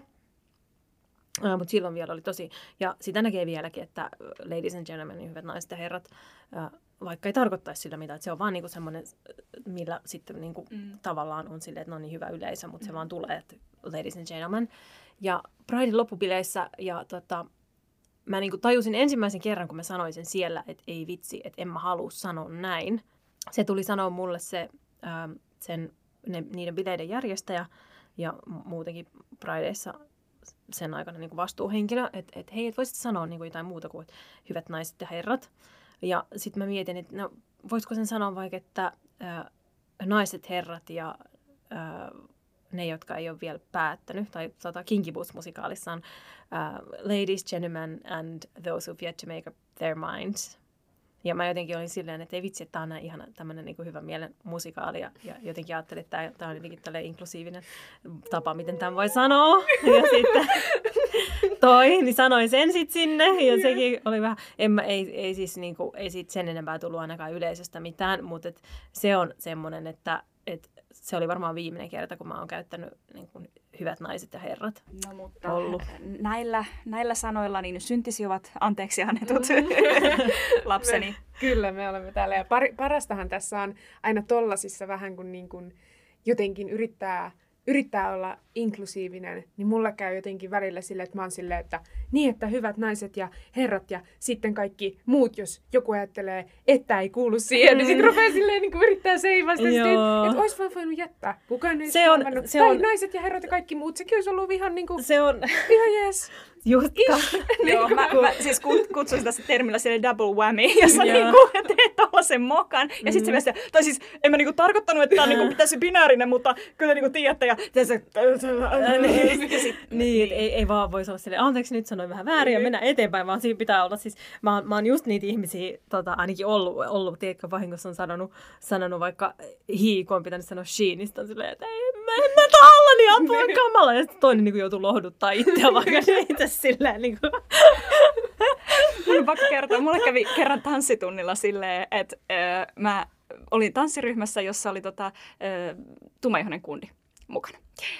Uh, Mutta silloin vielä oli tosi, ja sitä näkee vieläkin, että ladies and gentlemen, niin hyvät naiset ja herrat, uh, vaikka ei tarkoittaisi sillä mitään, että se on vaan niinku semmoinen, millä sitten niinku mm. tavallaan on silleen, että no niin hyvä yleisö, mutta mm. se vaan tulee, että ladies and gentlemen. Ja Pridein loppupileissä, ja tota, mä niinku tajusin ensimmäisen kerran, kun mä sanoin sen siellä, että ei vitsi, että en mä halua sanoa näin. Se tuli sanoa mulle se, uh, sen ne, niiden bileiden järjestäjä ja muutenkin Prideissa sen aikana niin kuin vastuuhenkilö, että et, hei, et voisit sanoa niin kuin jotain muuta kuin hyvät naiset ja herrat. Ja sitten mä mietin, että no, voisiko sen sanoa vaikka, että ää, naiset, herrat ja ää, ne, jotka ei ole vielä päättänyt, tai sata Kinky Boots-musikaalissa on Ladies, Gentlemen and Those Who've Yet to Make Up Their Minds. Ja mä jotenkin olin silleen, että ei vitsi, että tämä on ihana tämmöinen niin hyvä mielen musikaali. Ja, ja jotenkin ajattelin, että tämä, tämä on jotenkin tällainen inklusiivinen tapa, miten tämän voi sanoa. Ja sitten toi, niin sanoin sen sitten sinne. Ja sekin oli vähän, en mä, ei, ei siis niin kuin, ei siitä sen enempää tullut ainakaan yleisöstä mitään. Mutta et se on semmoinen, että et se oli varmaan viimeinen kerta, kun mä oon käyttänyt niin kuin, hyvät naiset ja herrat no, mutta ollut. Näillä, näillä sanoilla niin syntisi ovat anteeksi annetut lapseni. Me, kyllä, me olemme täällä. Ja par, parastahan tässä on aina tollasissa vähän kun, niin kuin jotenkin yrittää yrittää olla inklusiivinen, niin mulla käy jotenkin välillä sille, että mä oon silleen, että niin, että hyvät naiset ja herrat ja sitten kaikki muut, jos joku ajattelee, että ei kuulu siihen, niin sitten mm. rupeaa silleen niin yrittää seivasta, että, olisi vaan voinut jättää. Kukaan ei se on, se on, naiset ja herrat ja kaikki muut, sekin olisi ollut ihan niin kuin, se on, ihan jees. Justka. Joo, mä, mä, siis kutsun sitä termillä sille double whammy, jossa niinku teet tollasen mokan. Ja sitten mm. se myös, tai siis en mä niinku tarkoittanut, että tämä niinku pitäisi binäärinen, mutta kyllä niinku tiedätte. Ja, se, niin, niin ei, ei vaan voisi olla silleen, anteeksi nyt sanoin vähän väärin ja mennä eteenpäin, vaan siinä pitää olla siis, mä, mä oon just niitä ihmisiä tota, ainakin ollut, ollut tiedätkö, vahingossa on sanonut, sanonut vaikka he, kun on pitänyt sanoa she, niin sitten on silleen, että ei, mä en mä tahalla, niin apua kamala. Ja sitten toinen niin joutuu lohduttaa itseä vaikka niitä silleen niin kuin. Mun pakko kertoa, mulle kävi kerran tanssitunnilla silleen, että äh, mä olin tanssiryhmässä, jossa oli tota, äh, tummaihoinen kundi. mukana.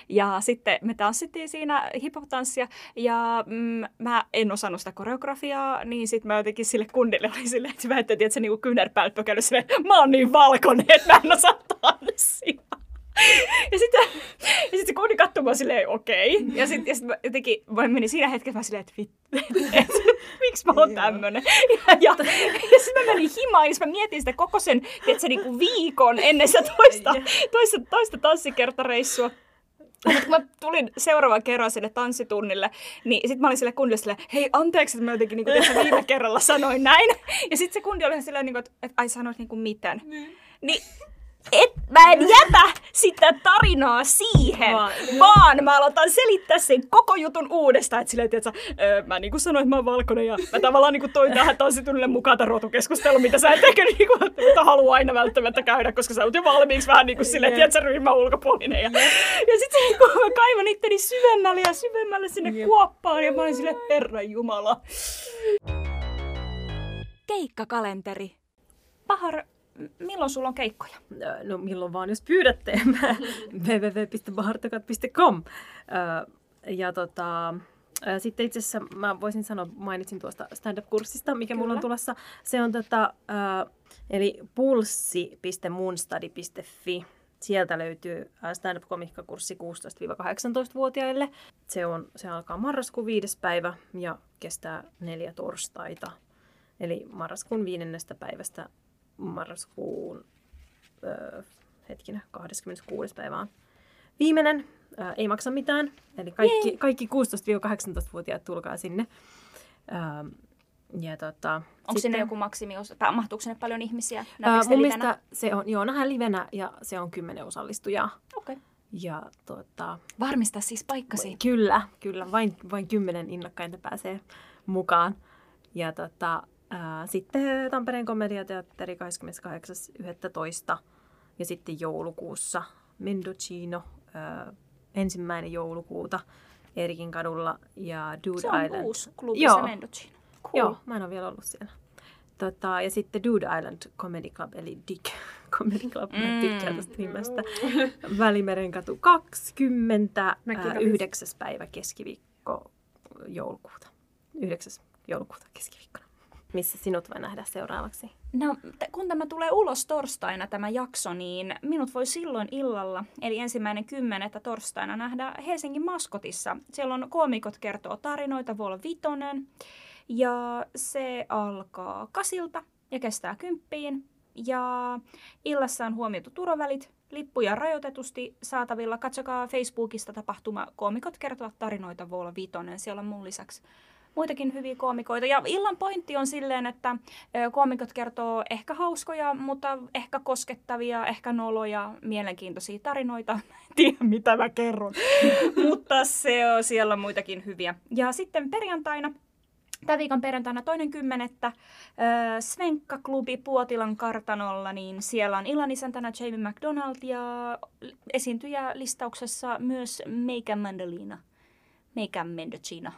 Ja sitten me tanssittiin siinä hip-hop-tanssia ja mm, mä en osannut sitä koreografiaa, niin sitten mä jotenkin sille kundille oli silleen, että mä ajattelin, että se niinku kyynärpäät pökäily silleen, mä oon niin valkoinen, että mä en osaa tanssia. Ja sitten, ja sitten se kundi katsoi mua silleen, okei. Okay. Ja sitten sit mä jotenkin, mä menin siinä hetkessä mä silleen, että vittu, et, miksi mä oon tämmönen. Ja, ja, ja sitten mä menin himaan, ja sit mä mietin sitä koko sen, tiedätkö, niinku viikon ennen sitä toista, toista, toista tanssikertareissua. Mutta kun mä tulin seuraavan kerran sinne tanssitunnille, niin sitten mä olin sille kundille silleen, hei anteeksi, että mä jotenkin niin kuin viime kerralla sanoin näin. Ja sitten se kundi oli silleen, niin kuin, että, että ai sanoit niin kuin miten. Niin et, mä en jätä sitä tarinaa siihen, Vaan- vaan mä aloitan selittää sen koko jutun uudestaan. Että silleen, öö, mä niin kuin sanoin, että mä oon valkoinen ja mä tavallaan niin kuin toin tähän tanssitunnille mukaan tämän rotukeskustelun, mitä sä et ehkä niin kuin, että halua aina välttämättä käydä, koska sä oot jo valmiiksi vähän niin kuin silleen, Jep. tiedätkö, ryhmän ulkopuolinen. Ja, ja sitten niin kuin, mä kaivan itteni syvemmälle ja syvemmälle sinne Jep. kuoppaan ja mä olin silleen, herra jumala. Keikkakalenteri. Pahar, milloin sulla on keikkoja? No milloin vaan, jos pyydätte. www.bahartakat.com Ö, Ja tota, sitten itse asiassa mä voisin sanoa, mainitsin tuosta stand-up-kurssista, mikä Kyllä. mulla on tulossa. Se on tota, eli pulssi.moonstudy.fi. Sieltä löytyy stand-up-komikkakurssi 16-18-vuotiaille. Se, on, se alkaa marraskuun viides päivä ja kestää neljä torstaita. Eli marraskuun viidennestä päivästä marraskuun öö, hetkinen, 26. päivä on viimeinen. Öö, ei maksa mitään. Eli kaikki, kaikki 16-18-vuotiaat tulkaa sinne. Öö, ja tota, Onko sitten- sinne joku maksimiosa, tai mahtuuko sinne paljon ihmisiä? Öö, ne mun mielestä se on, joo, nähdään livenä ja se on kymmenen osallistujaa. Okei. Ja tota, Varmista siis paikkasi. Kyllä, kyllä. Vain, vain kymmenen innokkainta pääsee mukaan. Ja tota, sitten Tampereen komediateatteri 28.11. Ja sitten joulukuussa Mendocino ensimmäinen joulukuuta Erikin kadulla ja Dude Se on Island. uusi klubi, Joo. se Mendocino. Cool. Joo, mä en ole vielä ollut siellä. Tota, ja sitten Dude Island Comedy Club, eli Dick Comedy Club, mä Mm. tykkään tästä nimestä. Välimeren katu 20, Mäkin ää, kävin. 9. päivä keskiviikko joulukuuta. 9. joulukuuta keskiviikkona. Missä sinut voi nähdä seuraavaksi? No, kun tämä tulee ulos torstaina tämä jakso, niin minut voi silloin illalla, eli ensimmäinen kymmenettä torstaina, nähdä Helsingin maskotissa. Siellä on koomikot kertoo tarinoita, voi olla vitonen. Ja se alkaa kasilta ja kestää kymppiin. Ja illassa on huomioitu turvavälit, lippuja rajoitetusti saatavilla. Katsokaa Facebookista tapahtuma Koomikot kertovat tarinoita, voi olla vitonen. Siellä on mun lisäksi muitakin hyviä koomikoita. Ja illan pointti on silleen, että koomikot kertoo ehkä hauskoja, mutta ehkä koskettavia, ehkä noloja, mielenkiintoisia tarinoita. Tiedä, mitä mä kerron. mutta se on, siellä on muitakin hyviä. Ja sitten perjantaina Tämän viikon perjantaina toinen kymmenettä Svenkka-klubi Puotilan kartanolla, niin siellä on illanisäntänä Jamie McDonald ja esiintyjä listauksessa myös Meika Mandolina. Meika Mendocino.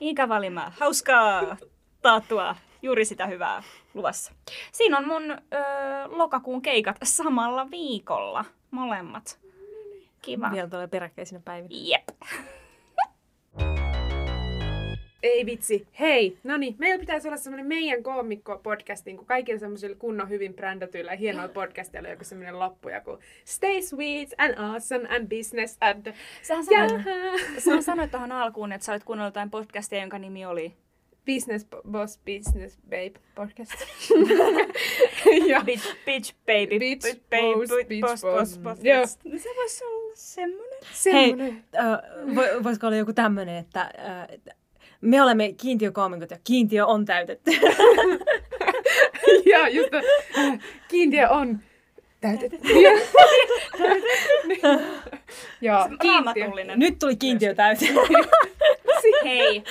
Ikä valimaa. Hauskaa taattua. Juuri sitä hyvää luvassa. Siinä on mun ö, lokakuun keikat samalla viikolla. Molemmat. Kiva. Vielä tulee peräkkäisinä päivinä. Jep. Ei vitsi. Hei, no niin, meillä pitäisi olla semmoinen meidän koomikko-podcastin, kun kaikilla semmoisilla kunnon hyvin brändätyillä ja hienoilla podcasteilla joku semmoinen loppu, joku Stay sweet and awesome and business and... Sähän sanoit, Jaha. Sä sanoit tuohon alkuun, että sä olet kuunnellut jotain podcastia, jonka nimi oli Business bo- Boss Business Babe podcast. ja Bitch, bitch Baby. Bitch babe, Boss, bitch, Bitch boss, Boss. boss, boss. Joo. Se voisi olla semmonen. semmoinen. Hei, vo, voisiko olla joku tämmöinen, että äh, että me olemme kiintiökoomikot ja kiintiö on täytetty. ja just kiintiö on täytetty. Joo, kiintiö. Raamatullinen. Nyt tuli kiintiö täyteen. Hei,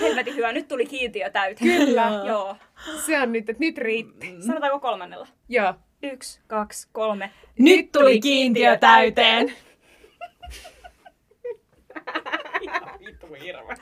helvetin hyvä. Nyt tuli kiintiö täyteen. Kyllä. Joo. Se on nyt, että nyt riitti. Sanotaanko kolmannella? Joo. Yksi, kaksi, kolme. Nyt tuli kiintiö täyteen. Ihan vitu hirveä.